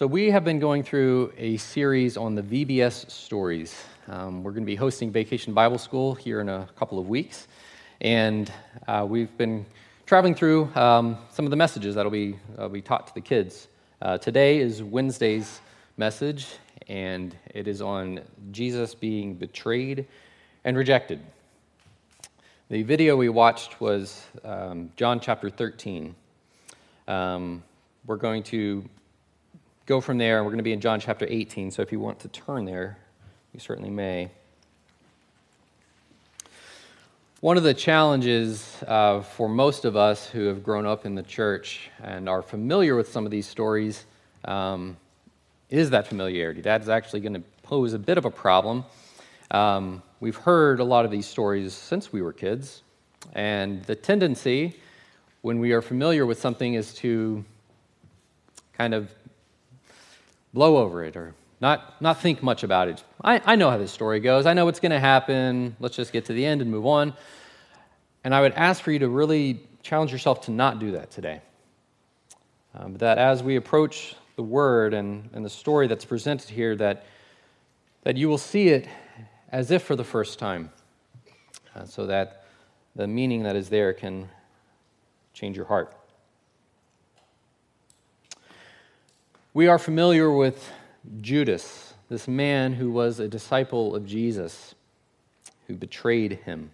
So, we have been going through a series on the VBS stories. Um, we're going to be hosting Vacation Bible School here in a couple of weeks. And uh, we've been traveling through um, some of the messages that will be, uh, be taught to the kids. Uh, today is Wednesday's message, and it is on Jesus being betrayed and rejected. The video we watched was um, John chapter 13. Um, we're going to go from there. And we're going to be in John chapter 18, so if you want to turn there, you certainly may. One of the challenges uh, for most of us who have grown up in the church and are familiar with some of these stories um, is that familiarity. That's actually going to pose a bit of a problem. Um, we've heard a lot of these stories since we were kids, and the tendency when we are familiar with something is to kind of blow over it or not, not think much about it. I, I know how this story goes. I know what's going to happen. Let's just get to the end and move on. And I would ask for you to really challenge yourself to not do that today. Um, that as we approach the word and, and the story that's presented here, that, that you will see it as if for the first time, uh, so that the meaning that is there can change your heart. We are familiar with Judas, this man who was a disciple of Jesus, who betrayed him.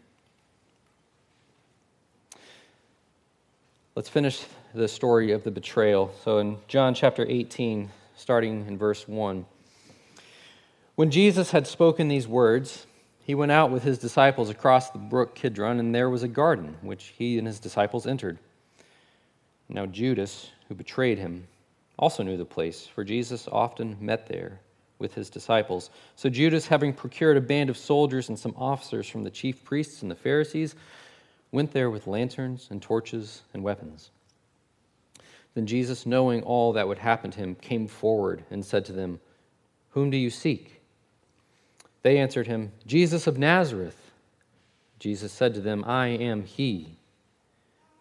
Let's finish the story of the betrayal. So, in John chapter 18, starting in verse 1. When Jesus had spoken these words, he went out with his disciples across the brook Kidron, and there was a garden, which he and his disciples entered. Now, Judas, who betrayed him, also knew the place, for Jesus often met there with his disciples. So Judas, having procured a band of soldiers and some officers from the chief priests and the Pharisees, went there with lanterns and torches and weapons. Then Jesus, knowing all that would happen to him, came forward and said to them, Whom do you seek? They answered him, Jesus of Nazareth. Jesus said to them, I am he.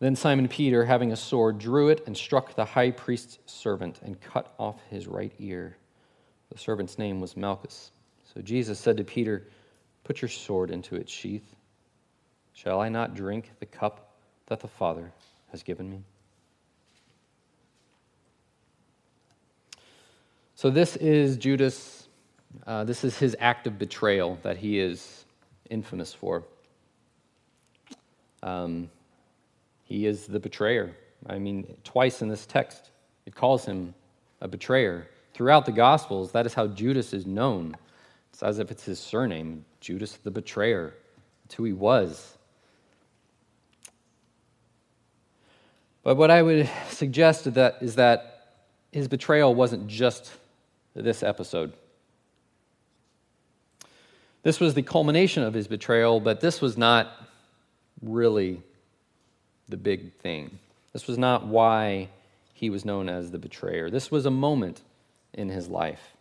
Then Simon Peter, having a sword, drew it and struck the high priest's servant and cut off his right ear. The servant's name was Malchus. So Jesus said to Peter, Put your sword into its sheath. Shall I not drink the cup that the Father has given me? So, this is Judas, uh, this is his act of betrayal that he is infamous for. Um, he is the betrayer. I mean, twice in this text, it calls him a betrayer. Throughout the Gospels, that is how Judas is known. It's as if it's his surname, Judas the betrayer. It's who he was. But what I would suggest that, is that his betrayal wasn't just this episode. This was the culmination of his betrayal, but this was not really the big thing. This was not why he was known as the betrayer. This was a moment in his life.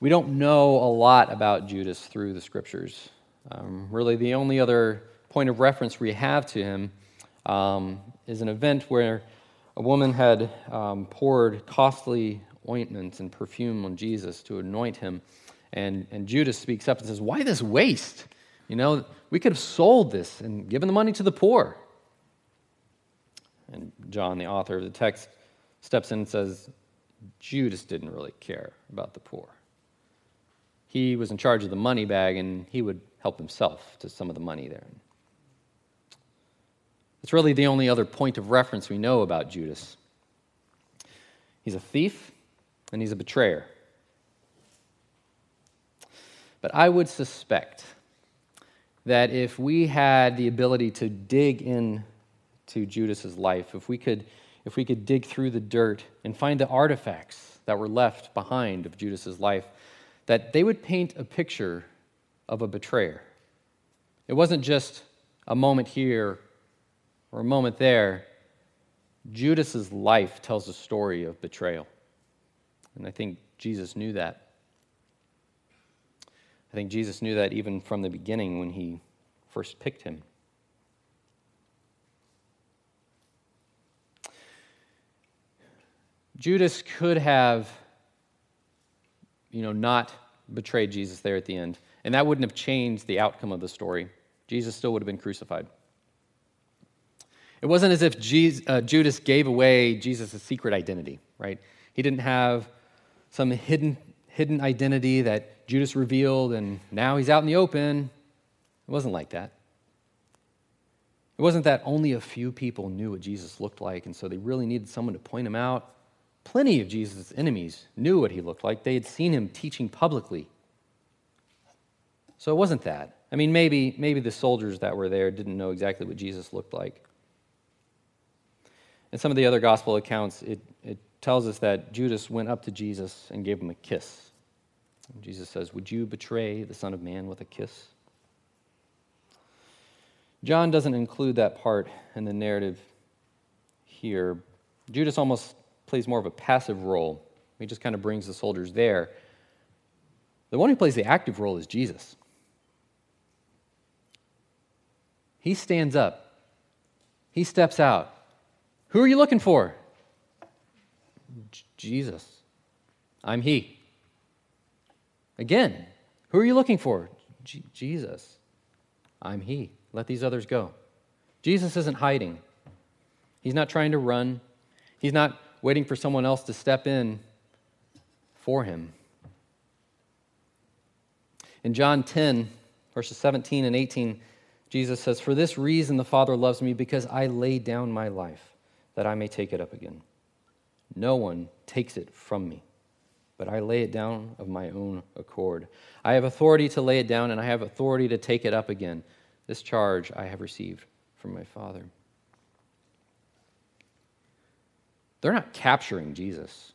We don't know a lot about Judas through the scriptures. Um, really, the only other point of reference we have to him um, is an event where a woman had um, poured costly ointment and perfume on Jesus to anoint him. And, and Judas speaks up and says, Why this waste? You know, we could have sold this and given the money to the poor. And John, the author of the text, steps in and says, Judas didn't really care about the poor. He was in charge of the money bag and he would help himself to some of the money there. It's really the only other point of reference we know about Judas. He's a thief and he's a betrayer. But I would suspect that if we had the ability to dig in to Judas's life, if we could if we could dig through the dirt and find the artifacts that were left behind of Judas's life, that they would paint a picture of a betrayer. It wasn't just a moment here or a moment there. Judas's life tells a story of betrayal. And I think Jesus knew that. I think Jesus knew that even from the beginning when he first picked him. Judas could have, you know, not betrayed Jesus there at the end, and that wouldn't have changed the outcome of the story. Jesus still would have been crucified. It wasn't as if Jesus, uh, Judas gave away Jesus' secret identity, right? He didn't have some hidden, hidden identity that Judas revealed and now he's out in the open. It wasn't like that. It wasn't that only a few people knew what Jesus looked like, and so they really needed someone to point him out. Plenty of Jesus' enemies knew what he looked like. They had seen him teaching publicly. So it wasn't that. I mean, maybe, maybe the soldiers that were there didn't know exactly what Jesus looked like. In some of the other gospel accounts, it, it tells us that Judas went up to Jesus and gave him a kiss. And Jesus says, Would you betray the Son of Man with a kiss? John doesn't include that part in the narrative here. Judas almost plays more of a passive role. He just kind of brings the soldiers there. The one who plays the active role is Jesus. He stands up, he steps out. Who are you looking for? J- Jesus. I'm He. Again, who are you looking for? J- Jesus. I'm He. Let these others go. Jesus isn't hiding. He's not trying to run. He's not waiting for someone else to step in for him. In John 10, verses 17 and 18, Jesus says, For this reason the Father loves me, because I lay down my life, that I may take it up again. No one takes it from me, but I lay it down of my own accord. I have authority to lay it down, and I have authority to take it up again. This charge I have received from my Father. They're not capturing Jesus.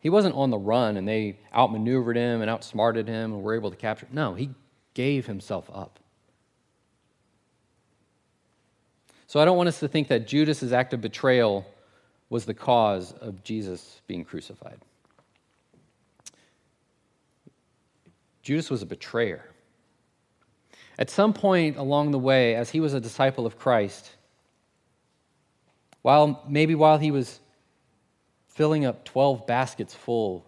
He wasn't on the run and they outmaneuvered him and outsmarted him and were able to capture. No, he gave himself up. So I don't want us to think that Judas's act of betrayal was the cause of Jesus being crucified. Judas was a betrayer. At some point along the way, as he was a disciple of Christ, while maybe while he was filling up 12 baskets full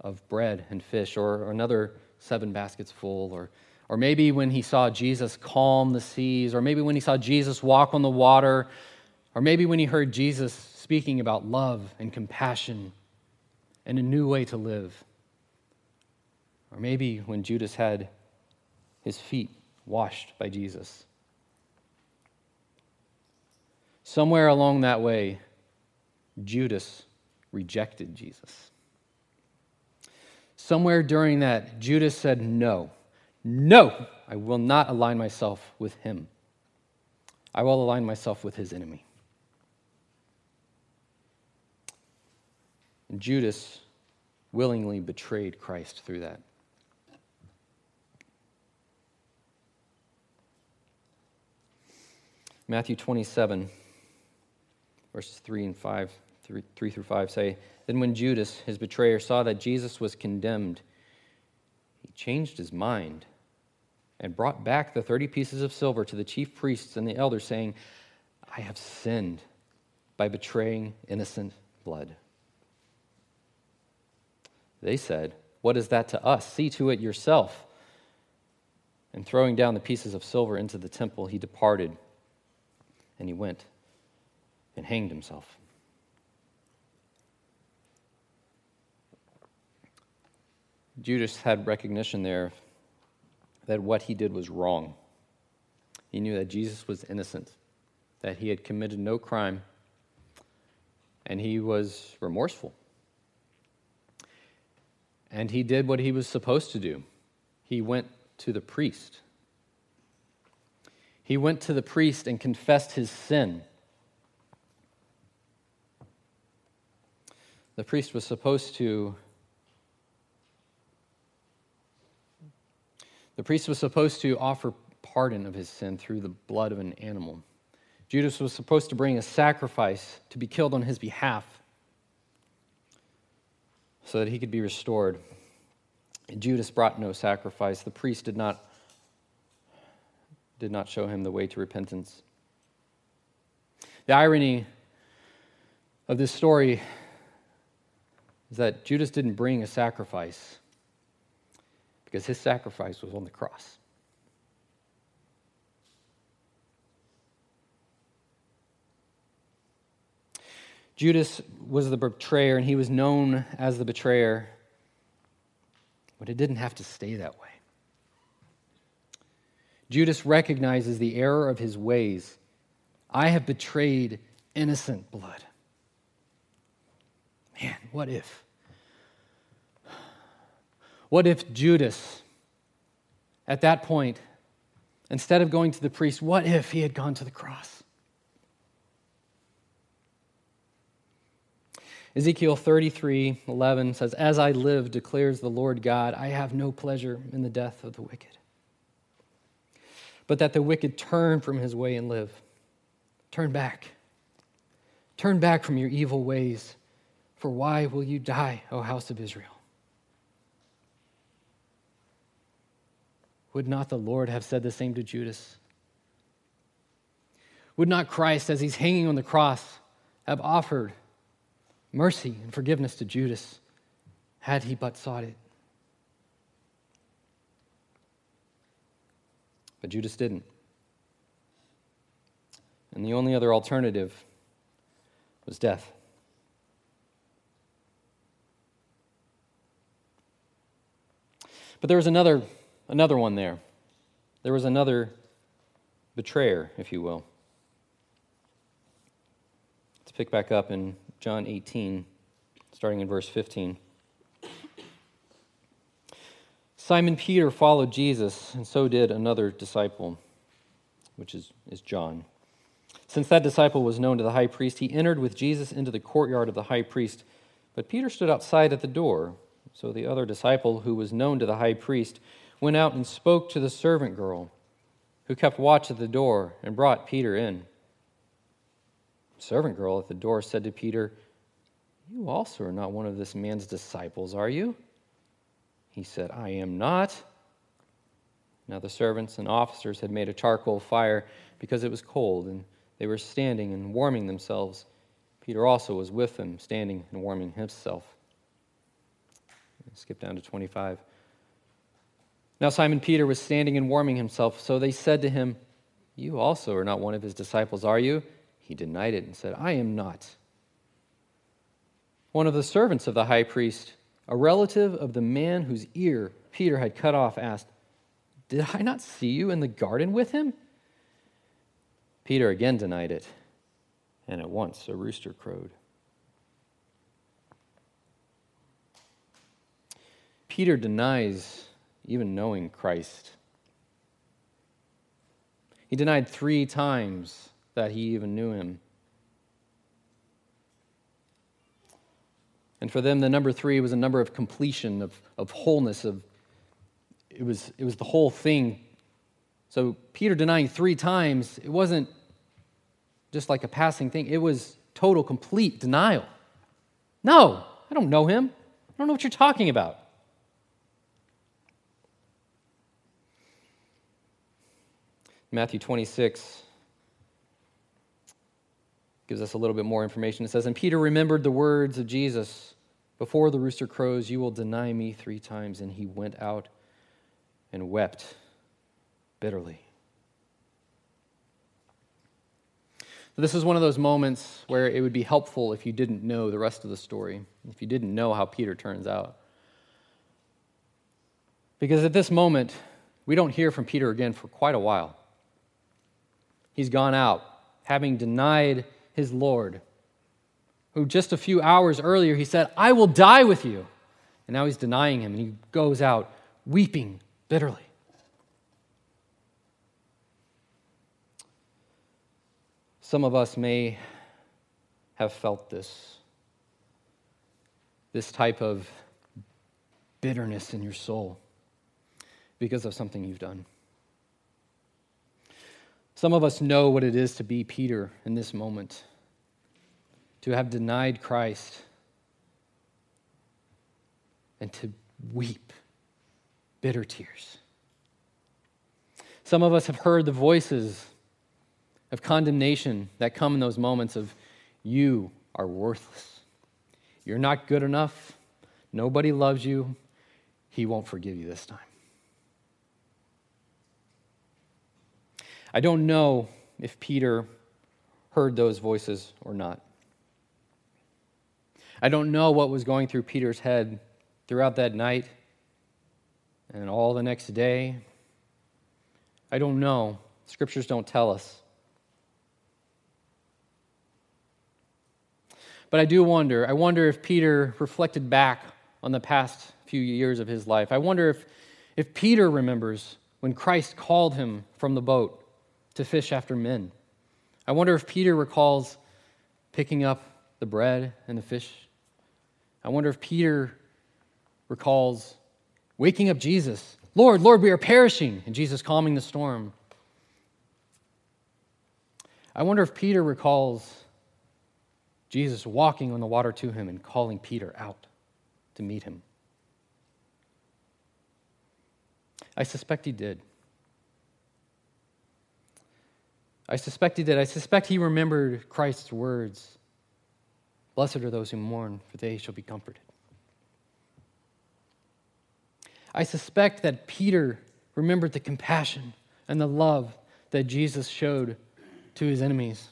of bread and fish, or, another seven baskets full, or or maybe when he saw Jesus calm the seas, or maybe when he saw Jesus walk on the water, or maybe when he heard Jesus speaking about love and compassion and a new way to live. Or maybe when Judas had his feet washed by Jesus. Somewhere along that way, Judas rejected Jesus. Somewhere during that, Judas said, No. No, I will not align myself with him. I will align myself with his enemy. And Judas willingly betrayed Christ through that. Matthew 27, verses 3 and 5, 3, 3 through 5 say, Then when Judas, his betrayer, saw that Jesus was condemned, he changed his mind and brought back the 30 pieces of silver to the chief priests and the elders, saying, I have sinned by betraying innocent blood. They said, What is that to us? See to it yourself. And throwing down the pieces of silver into the temple, he departed and he went and hanged himself. Judas had recognition there that what he did was wrong. He knew that Jesus was innocent, that he had committed no crime, and he was remorseful. And he did what he was supposed to do he went to the priest. He went to the priest and confessed his sin. the priest was supposed to the priest was supposed to offer pardon of his sin through the blood of an animal. Judas was supposed to bring a sacrifice to be killed on his behalf so that he could be restored. Judas brought no sacrifice. The priest did not, did not show him the way to repentance. The irony of this story is that Judas didn't bring a sacrifice because his sacrifice was on the cross. Judas was the betrayer, and he was known as the betrayer, but it didn't have to stay that way. Judas recognizes the error of his ways. I have betrayed innocent blood. Man, what if? What if Judas, at that point, instead of going to the priest, what if he had gone to the cross? Ezekiel 33 11 says, As I live, declares the Lord God, I have no pleasure in the death of the wicked, but that the wicked turn from his way and live. Turn back. Turn back from your evil ways, for why will you die, O house of Israel? Would not the Lord have said the same to Judas? Would not Christ, as he's hanging on the cross, have offered mercy and forgiveness to Judas had he but sought it. But Judas didn't. And the only other alternative was death. But there was another, another one there. There was another betrayer, if you will. Let's pick back up in John 18, starting in verse 15. Simon Peter followed Jesus, and so did another disciple, which is, is John. Since that disciple was known to the high priest, he entered with Jesus into the courtyard of the high priest. But Peter stood outside at the door. So the other disciple, who was known to the high priest, went out and spoke to the servant girl, who kept watch at the door, and brought Peter in The servant girl at the door said to Peter, You also are not one of this man's disciples, are you? He said, I am not. Now the servants and officers had made a charcoal fire because it was cold, and they were standing and warming themselves. Peter also was with them, standing and warming himself. Skip down to 25. Now Simon Peter was standing and warming himself, so they said to him, You also are not one of his disciples, are you? He denied it and said, I am not. One of the servants of the high priest, a relative of the man whose ear Peter had cut off, asked, Did I not see you in the garden with him? Peter again denied it, and at once a rooster crowed. Peter denies even knowing Christ. He denied three times that he even knew him. And for them, the number three was a number of completion, of, of wholeness, of it was, it was the whole thing. So Peter denying three times, it wasn't just like a passing thing, it was total, complete denial. No, I don't know him. I don't know what you're talking about. Matthew 26, gives us a little bit more information. It says, And Peter remembered the words of Jesus Before the rooster crows, you will deny me three times. And he went out and wept bitterly. this is one of those moments where it would be helpful if you didn't know the rest of the story, if you didn't know how Peter turns out. Because at this moment, we don't hear from Peter again for quite a while. He's gone out, having denied his Lord, who just a few hours earlier he said, I will die with you. And now he's denying him, and he goes out weeping bitterly. Some of us may have felt this. this type of bitterness in your soul because of something you've done. Some of us know what it is to be Peter in this moment, to have denied Christ and to weep bitter tears. Some of us have heard the voices of condemnation that come in those moments of, you are worthless. You're not good enough. Nobody loves you. He won't forgive you this time. I don't know if Peter heard those voices or not. I don't know what was going through Peter's head throughout that night and all the next day. I don't know. Scriptures don't tell us. But I do wonder. I wonder if Peter reflected back on the past few years of his life. I wonder if, if Peter remembers when Christ called him from the boat to fish after men. I wonder if Peter recalls picking up the bread and the fish. I wonder if Peter recalls waking up Jesus. Lord, Lord, we are perishing. And Jesus calming the storm. I wonder if Peter recalls Jesus walking on the water to him and calling Peter out to meet him. I suspect he did. I suspect he did. I suspect he remembered Christ's words Blessed are those who mourn, for they shall be comforted. I suspect that Peter remembered the compassion and the love that Jesus showed to his enemies.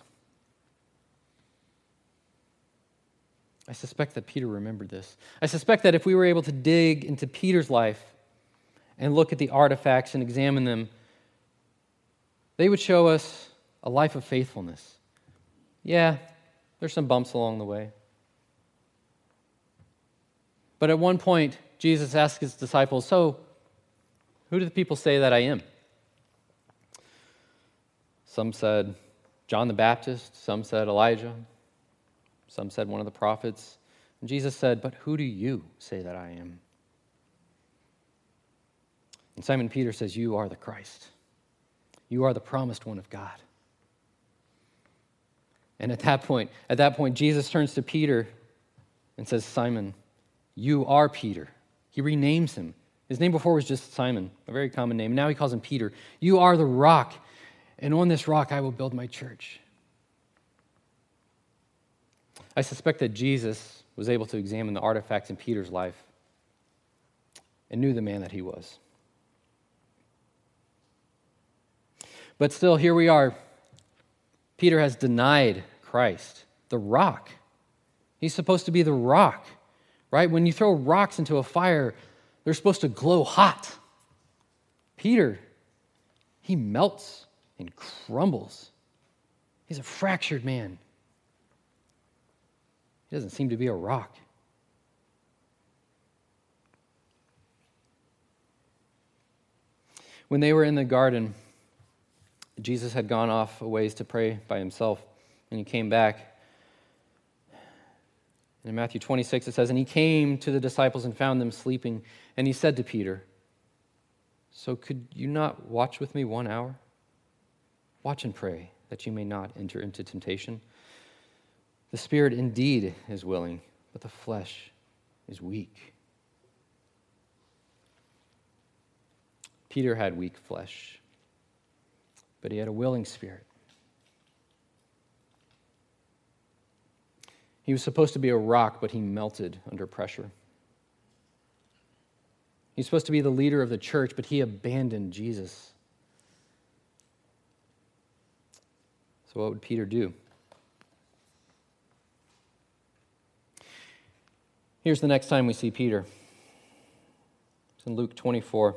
I suspect that Peter remembered this. I suspect that if we were able to dig into Peter's life and look at the artifacts and examine them, they would show us a life of faithfulness. Yeah, there's some bumps along the way. But at one point, Jesus asked his disciples, So, who do the people say that I am? Some said John the Baptist, some said Elijah, some said one of the prophets. And Jesus said, But who do you say that I am? And Simon Peter says, You are the Christ. You are the promised one of God. And at that point, at that point, Jesus turns to Peter and says, Simon, you are Peter. He renames him. His name before was just Simon, a very common name. Now he calls him Peter. You are the rock, and on this rock I will build my church. I suspect that Jesus was able to examine the artifacts in Peter's life and knew the man that he was. But still, here we are. Peter has denied Christ, the rock. He's supposed to be the rock right? When you throw rocks into a fire, they're supposed to glow hot. Peter, he melts and crumbles. He's a fractured man. He doesn't seem to be a rock. When they were in the garden, Jesus had gone off a ways to pray by himself, and he came back. In Matthew 26, it says, And he came to the disciples and found them sleeping. And he said to Peter, So could you not watch with me one hour? Watch and pray that you may not enter into temptation. The spirit indeed is willing, but the flesh is weak. Peter had weak flesh, but he had a willing spirit. He was supposed to be a rock, but he melted under pressure. He's supposed to be the leader of the church, but he abandoned Jesus. So, what would Peter do? Here's the next time we see Peter. It's in Luke 24.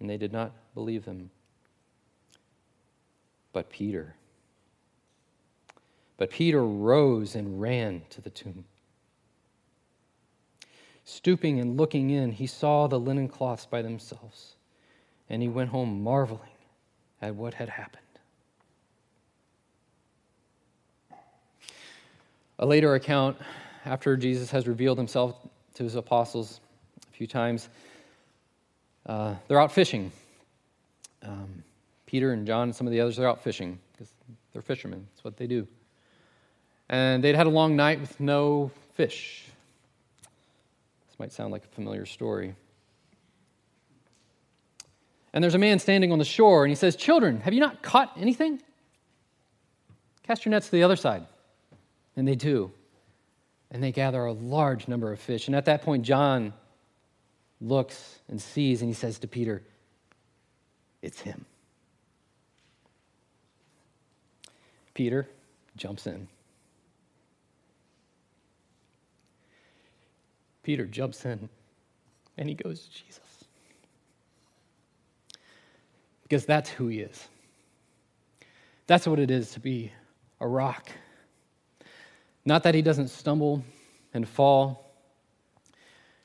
and they did not believe them. But Peter, but Peter rose and ran to the tomb. Stooping and looking in, he saw the linen cloths by themselves, and he went home marveling at what had happened. A later account, after Jesus has revealed himself to his apostles a few times, uh, they're out fishing. Um, Peter and John and some of the others are out fishing because they're fishermen. That's what they do. And they'd had a long night with no fish. This might sound like a familiar story. And there's a man standing on the shore, and he says, Children, have you not caught anything? Cast your nets to the other side. And they do. And they gather a large number of fish. And at that point, John looks and sees, and he says to Peter, It's him. Peter jumps in. Peter jumps in and he goes to Jesus. Because that's who he is. That's what it is to be a rock. Not that he doesn't stumble and fall,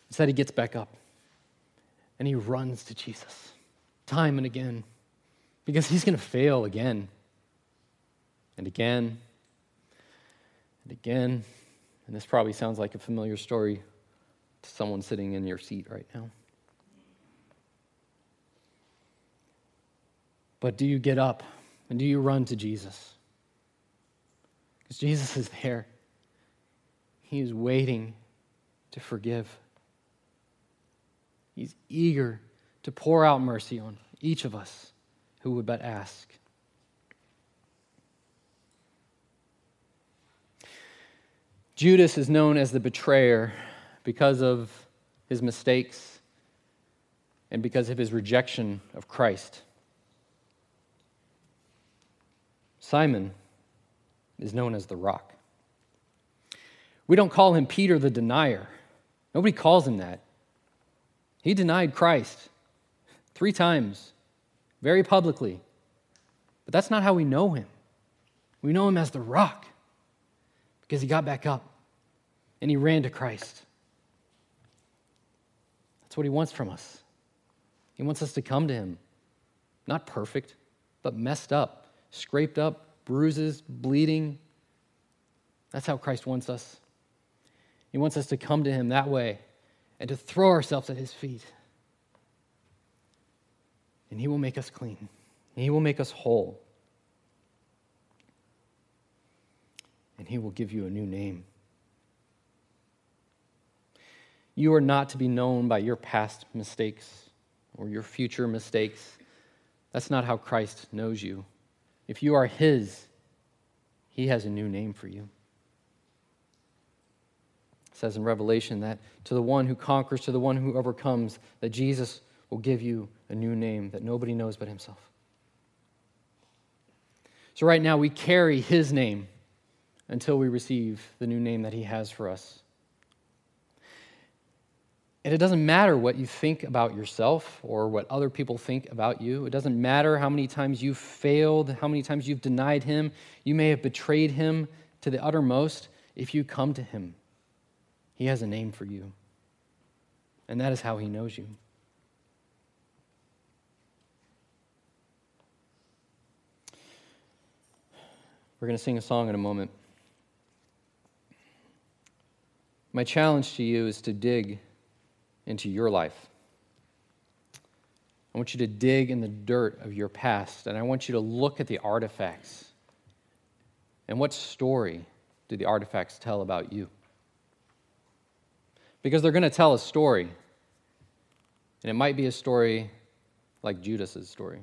it's that he gets back up and he runs to Jesus time and again because he's going to fail again and again and again. And this probably sounds like a familiar story to someone sitting in your seat right now. But do you get up and do you run to Jesus? Because Jesus is there. He is waiting to forgive. He's eager to pour out mercy on each of us who would but ask. Judas is known as the betrayer because of his mistakes and because of his rejection of Christ. Simon is known as the rock. We don't call him Peter the denier. Nobody calls him that. He denied Christ three times, very publicly. But that's not how we know him. We know him as the rock because he got back up and he ran to Christ. That's what he wants from us. He wants us to come to him, not perfect, but messed up, scraped up, bruises, bleeding. That's how Christ wants us. He wants us to come to him that way and to throw ourselves at his feet. And he will make us clean, and he will make us whole. And he will give you a new name. You are not to be known by your past mistakes or your future mistakes. That's not how Christ knows you. If you are His, He has a new name for you. Says in Revelation that to the one who conquers, to the one who overcomes, that Jesus will give you a new name that nobody knows but Himself. So, right now, we carry His name until we receive the new name that He has for us. And it doesn't matter what you think about yourself or what other people think about you. It doesn't matter how many times you've failed, how many times you've denied him. You may have betrayed him to the uttermost. If you come to him, he has a name for you. And that is how he knows you. We're going to sing a song in a moment. My challenge to you is to dig into your life. I want you to dig in the dirt of your past, and I want you to look at the artifacts. And what story do the artifacts tell about you? Because they're going to tell a story. And it might be a story like Judas's story.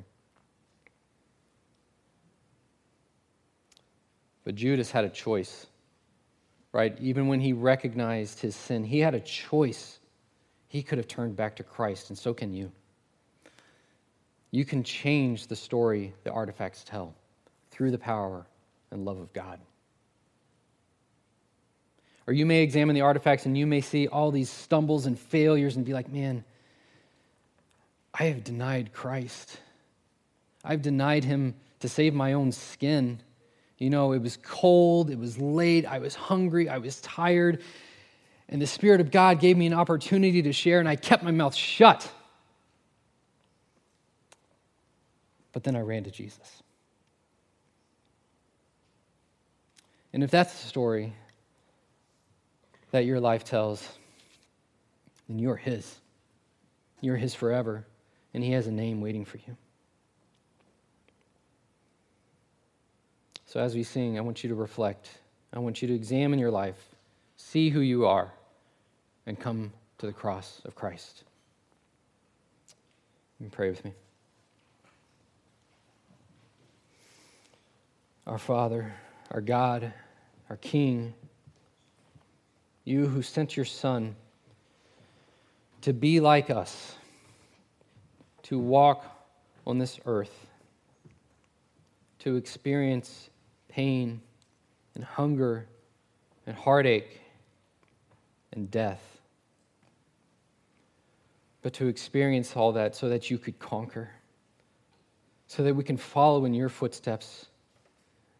But Judas had a choice, right? Even when he recognized his sin, he had a choice. He could have turned back to Christ, and so can you. You can change the story the artifacts tell through the power and love of God. Or you may examine the artifacts and you may see all these stumbles and failures and be like, man, I have denied Christ. I've denied him to save my own skin. You know, it was cold, it was late, I was hungry, I was tired, and the Spirit of God gave me an opportunity to share, and I kept my mouth shut. But then I ran to Jesus. And if that's the story that your life tells, then you're His. You're His forever, and He has a name waiting for you. So as we sing, I want you to reflect. I want you to examine your life, see who you are, and come to the cross of Christ. And pray with me. Our Father, our God, our King, you who sent your Son to be like us, to walk on this earth, to experience pain and hunger and heartache and death, but to experience all that so that you could conquer, so that we can follow in your footsteps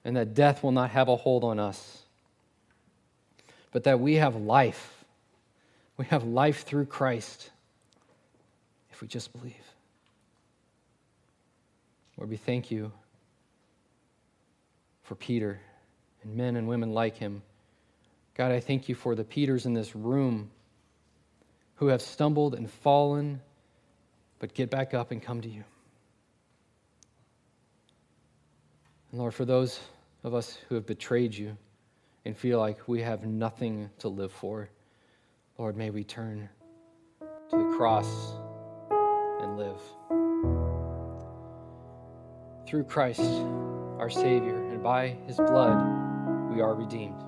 and that death will not have a hold on us, but that we have life. We have life through Christ if we just believe. Lord, we thank you for Peter and men and women like him. God, I thank you for the Peters in this room who have stumbled and fallen, but get back up and come to you. And Lord, for those of us who have betrayed you and feel like we have nothing to live for, Lord, may we turn to the cross and live. Through Christ, our Savior, and by his blood, we are redeemed.